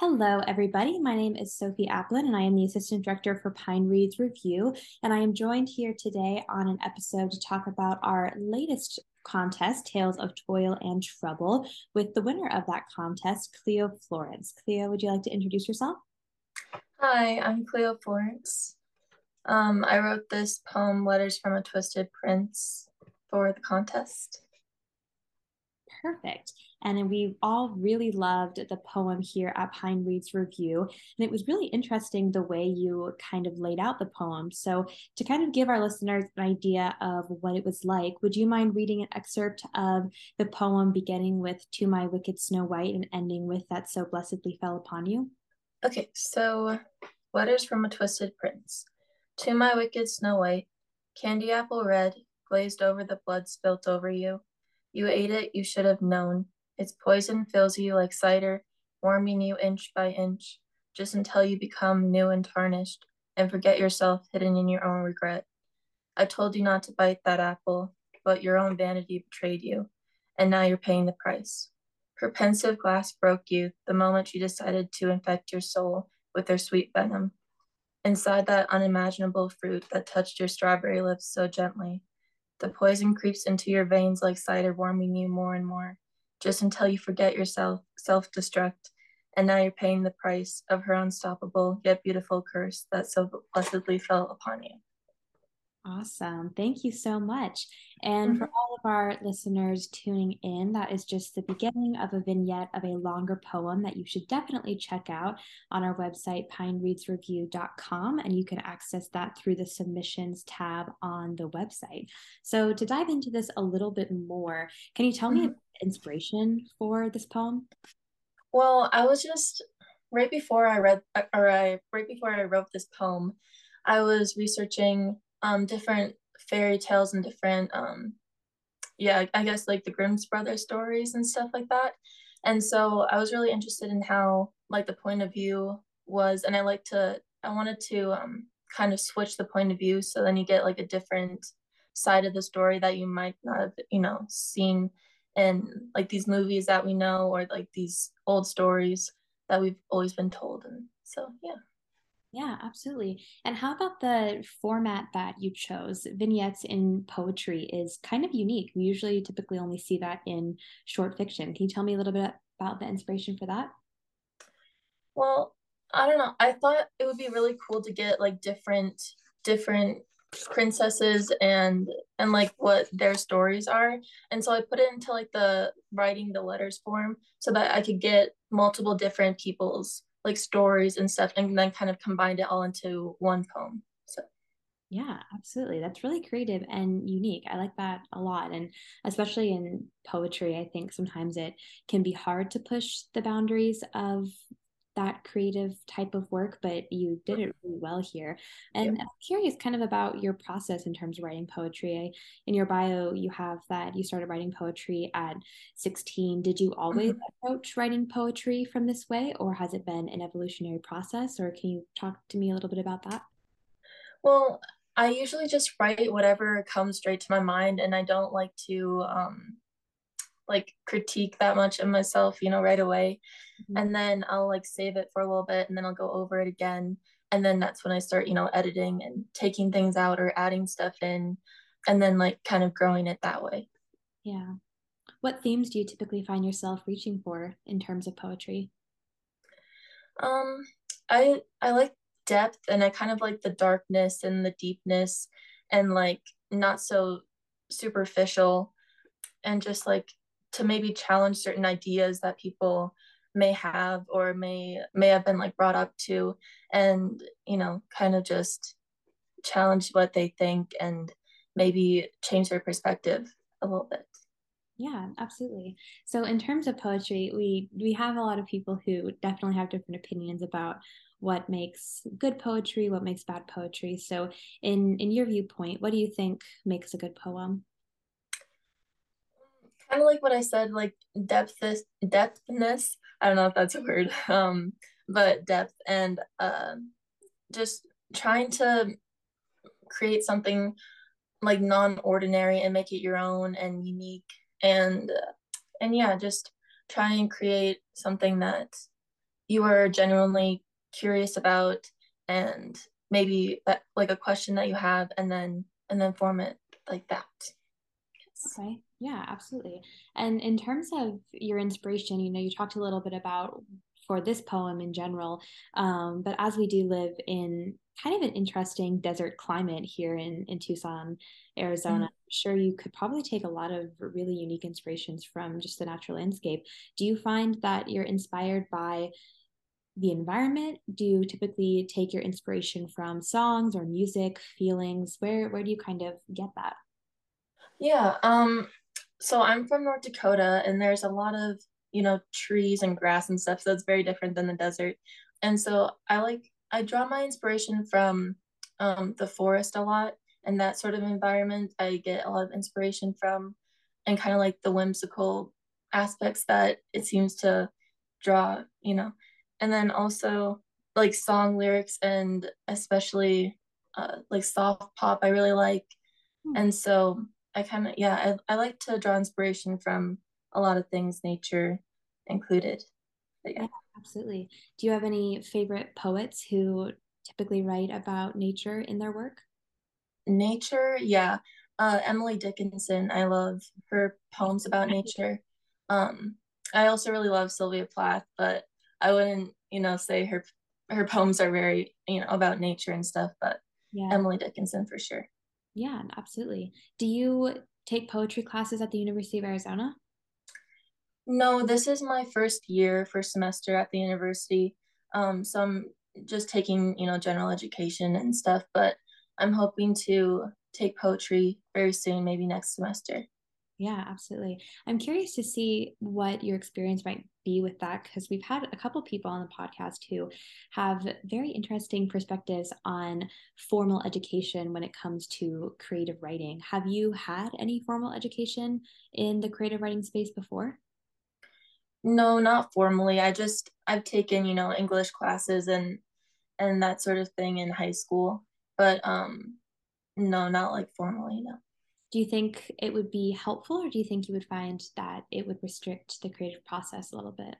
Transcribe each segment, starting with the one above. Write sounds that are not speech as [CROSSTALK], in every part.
Hello, everybody. My name is Sophie Applin, and I am the Assistant Director for Pine Reads Review. And I am joined here today on an episode to talk about our latest contest, Tales of Toil and Trouble, with the winner of that contest, Cleo Florence. Cleo, would you like to introduce yourself? Hi, I'm Cleo Florence. Um, I wrote this poem, Letters from a Twisted Prince, for the contest. Perfect. And we all really loved the poem here at Pine Reads Review. And it was really interesting the way you kind of laid out the poem. So, to kind of give our listeners an idea of what it was like, would you mind reading an excerpt of the poem beginning with To My Wicked Snow White and ending with That So Blessedly Fell Upon You? Okay, so Letters from a Twisted Prince. To my wicked Snow White, candy apple red, glazed over the blood spilt over you. You ate it, you should have known. Its poison fills you like cider, warming you inch by inch, just until you become new and tarnished and forget yourself hidden in your own regret. I told you not to bite that apple, but your own vanity betrayed you, and now you're paying the price. Her pensive glass broke you the moment she decided to infect your soul with their sweet venom. Inside that unimaginable fruit that touched your strawberry lips so gently, the poison creeps into your veins like cider, warming you more and more just until you forget yourself, self destruct, and now you're paying the price of her unstoppable yet beautiful curse that so blessedly fell upon you. Awesome. Thank you so much. And mm-hmm. for all of our listeners tuning in, that is just the beginning of a vignette of a longer poem that you should definitely check out on our website, pinereadsreview.com. And you can access that through the submissions tab on the website. So, to dive into this a little bit more, can you tell mm-hmm. me inspiration for this poem? Well, I was just right before I read, or I right before I wrote this poem, I was researching um different fairy tales and different um yeah i guess like the grimm's brothers stories and stuff like that. And so i was really interested in how like the point of view was and i like to i wanted to um kind of switch the point of view so then you get like a different side of the story that you might not have you know seen in like these movies that we know or like these old stories that we've always been told. And so yeah yeah, absolutely. And how about the format that you chose? Vignettes in poetry is kind of unique. We usually typically only see that in short fiction. Can you tell me a little bit about the inspiration for that? Well, I don't know. I thought it would be really cool to get like different different princesses and and like what their stories are. And so I put it into like the writing the letters form so that I could get multiple different people's like stories and stuff and then kind of combined it all into one poem so. Yeah absolutely that's really creative and unique i like that a lot and especially in poetry i think sometimes it can be hard to push the boundaries of that creative type of work, but you did it really well here. And. I'm curious kind of about your process in terms of writing poetry. In your bio, you have that you started writing poetry at 16. Did you always mm-hmm. approach writing poetry from this way, or has it been an evolutionary process? Or can you talk to me a little bit about that? Well, I usually just write whatever comes straight to my mind, and I don't like to um, like critique that much of myself, you know, right away. Mm-hmm. And then I'll like save it for a little bit and then I'll go over it again. And then that's when I start, you know, editing and taking things out or adding stuff in and then like kind of growing it that way. Yeah. What themes do you typically find yourself reaching for in terms of poetry? Um, I I like depth and I kind of like the darkness and the deepness and like not so superficial and just like to maybe challenge certain ideas that people may have or may may have been like brought up to and you know kind of just challenge what they think and maybe change their perspective a little bit. Yeah absolutely. So in terms of poetry we we have a lot of people who definitely have different opinions about what makes good poetry what makes bad poetry. So in in your viewpoint what do you think makes a good poem kind of like what I said, like depthness, depthness. I don't know if that's a word, [LAUGHS] um, but depth and uh, just trying to create something like non-ordinary and make it your own and unique. And uh, and yeah, just try and create something that you are genuinely curious about and maybe that like a question that you have and then and then form it like that okay yeah absolutely and in terms of your inspiration you know you talked a little bit about for this poem in general um, but as we do live in kind of an interesting desert climate here in in tucson arizona mm-hmm. i'm sure you could probably take a lot of really unique inspirations from just the natural landscape do you find that you're inspired by the environment? Do you typically take your inspiration from songs or music, feelings? Where where do you kind of get that? Yeah, um so I'm from North Dakota and there's a lot of, you know, trees and grass and stuff, so it's very different than the desert. And so I like I draw my inspiration from um the forest a lot and that sort of environment I get a lot of inspiration from and kind of like the whimsical aspects that it seems to draw, you know and then also like song lyrics and especially uh, like soft pop I really like. Hmm. And so I kind of yeah I, I like to draw inspiration from a lot of things nature included. But, yeah. yeah, absolutely. Do you have any favorite poets who typically write about nature in their work? Nature, yeah. Uh, Emily Dickinson, I love her poems about [LAUGHS] nature. Um, I also really love Sylvia Plath, but I wouldn't, you know, say her her poems are very, you know, about nature and stuff, but yeah. Emily Dickinson for sure. Yeah, absolutely. Do you take poetry classes at the University of Arizona? No, this is my first year, first semester at the university. Um, so I'm just taking, you know, general education and stuff, but I'm hoping to take poetry very soon, maybe next semester. Yeah, absolutely. I'm curious to see what your experience might be with that because we've had a couple people on the podcast who have very interesting perspectives on formal education when it comes to creative writing. Have you had any formal education in the creative writing space before? No, not formally. I just I've taken, you know, English classes and and that sort of thing in high school, but um no, not like formally, no do you think it would be helpful or do you think you would find that it would restrict the creative process a little bit?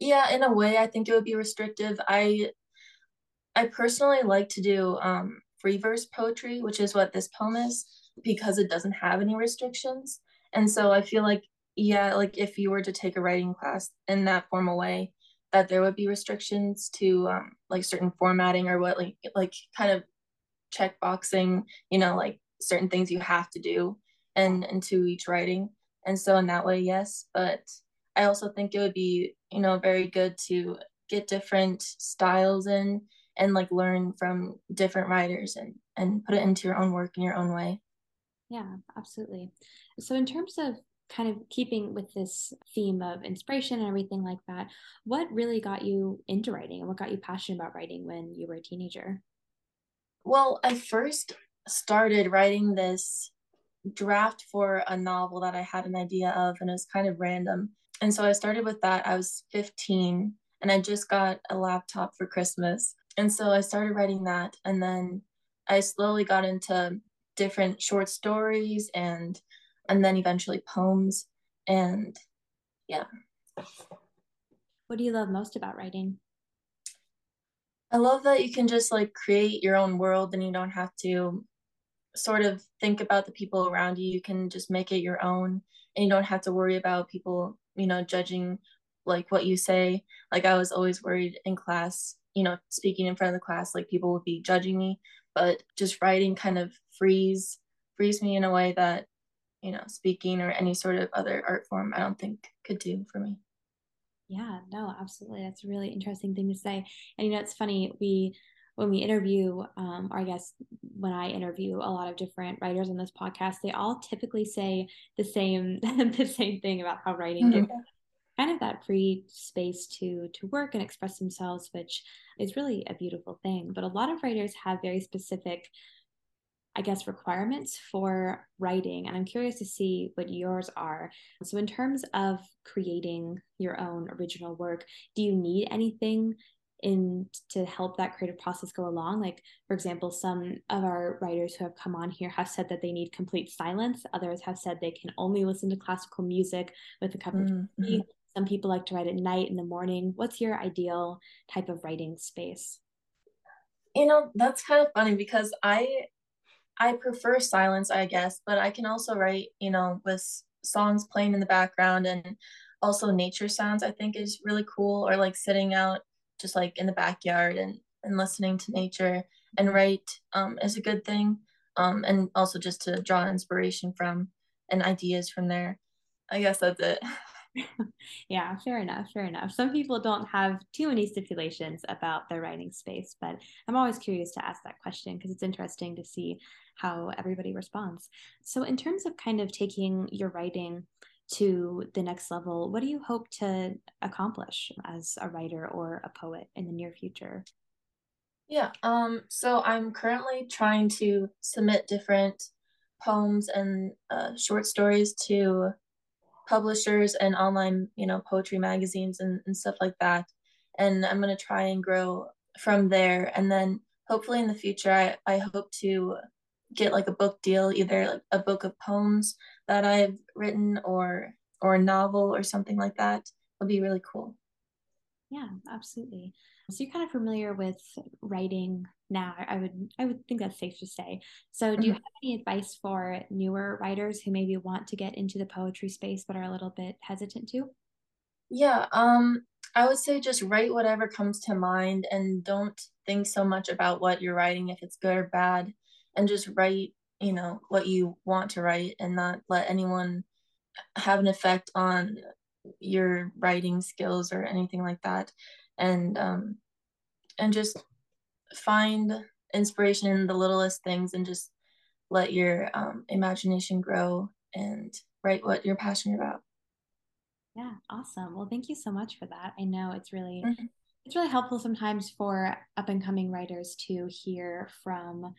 Yeah in a way i think it would be restrictive. I i personally like to do um, free verse poetry which is what this poem is because it doesn't have any restrictions. And so i feel like yeah like if you were to take a writing class in that formal way that there would be restrictions to um, like certain formatting or what like like kind of check boxing you know like certain things you have to do and into each writing. And so in that way yes but i also think it would be you know very good to get different styles in and like learn from different writers and and put it into your own work in your own way. Yeah absolutely. So in terms of kind of keeping with this theme of inspiration and everything like that what really got you into writing and what got you passionate about writing when you were a teenager? Well at first started writing this draft for a novel that I had an idea of, and it was kind of random. And so I started with that. I was 15 and I just got a laptop for Christmas. And so I started writing that. And then I slowly got into different short stories and and then eventually poems and yeah what do you love most about writing i love that you can just like create your own world and you don't have to sort of think about the people around you. You can just make it your own and you don't have to worry about people you know judging like what you say. Like i was always worried in class you know speaking in front of the class like people would be judging me. But just writing kind of frees frees me in a way that you know speaking or any sort of other art form i don't think could do for me. Yeah no absolutely. That's a really interesting thing to say. And you know it's funny we when we interview, um, or I guess when I interview a lot of different writers on this podcast, they all typically say the same [LAUGHS] the same thing about how writing mm-hmm. gives kind of that free space to to work and express themselves, which is really a beautiful thing. But a lot of writers have very specific I guess, requirements for writing. And I'm curious to see what yours are. So, in terms of creating your own original work, do you need anything in to help that creative process go along like for example some of our writers who have come on here have said that they need complete silence others have said they can only listen to classical music with a cup mm-hmm. of tea Some people like to write at night in the morning. What's your ideal type of writing space? You know, that's kind of funny because I I prefer silence, I guess, but I can also write, you know, with songs playing in the background and also nature sounds I think is really cool or like sitting out just like in the backyard and and listening to nature and write um, is a good thing um, and also just to draw inspiration from and ideas from there. I guess that's it. [LAUGHS] Yeah fair enough fair enough. Some people don't have too many stipulations about their writing space but i'm always curious to ask that question because it's interesting to see how everybody responds. So in terms of kind of taking your writing to the next level what do you hope to accomplish as a writer or a poet in the near future yeah, um, so I'm currently trying to submit different poems and uh, short stories to publishers and online, you know, poetry magazines and, and stuff like that. And I'm going to try and grow from there. And then hopefully in the future, I, I hope to get like a book deal, either like a book of poems that I've written or or a novel or something like that. Would be really cool. Yeah, absolutely. So you're kind of familiar with writing now. I would I would think that's safe to say. So do you mm-hmm. have any advice for newer writers who maybe want to get into the poetry space but are a little bit hesitant to? Yeah, um I would say just write whatever comes to mind and don't think so much about what you're writing if it's good or bad and just write, you know, what you want to write and not let anyone have an effect on your writing skills or anything like that. And um and just find inspiration in the littlest things and just let your um, imagination grow and write what you're passionate about. Yeah awesome. Well thank you so much for that. I know it's really mm-hmm. it's really helpful sometimes for up and coming writers to hear from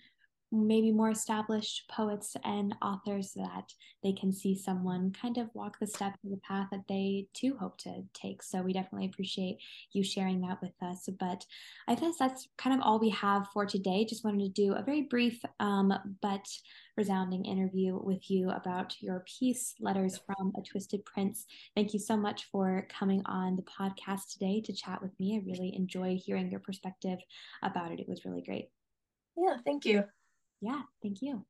maybe more established poets and authors that they can see someone kind of walk the steps of the path that they too hope to take. So we definitely appreciate you sharing that with us. But I guess that's kind of all we have for today. Just wanted to do a very brief um, but resounding interview with you about your piece, Letters from a Twisted Prince. Thank you so much for coming on the podcast today to chat with me. I really enjoy hearing your perspective about it. It was really great. Yeah, thank you. Yeah, thank you.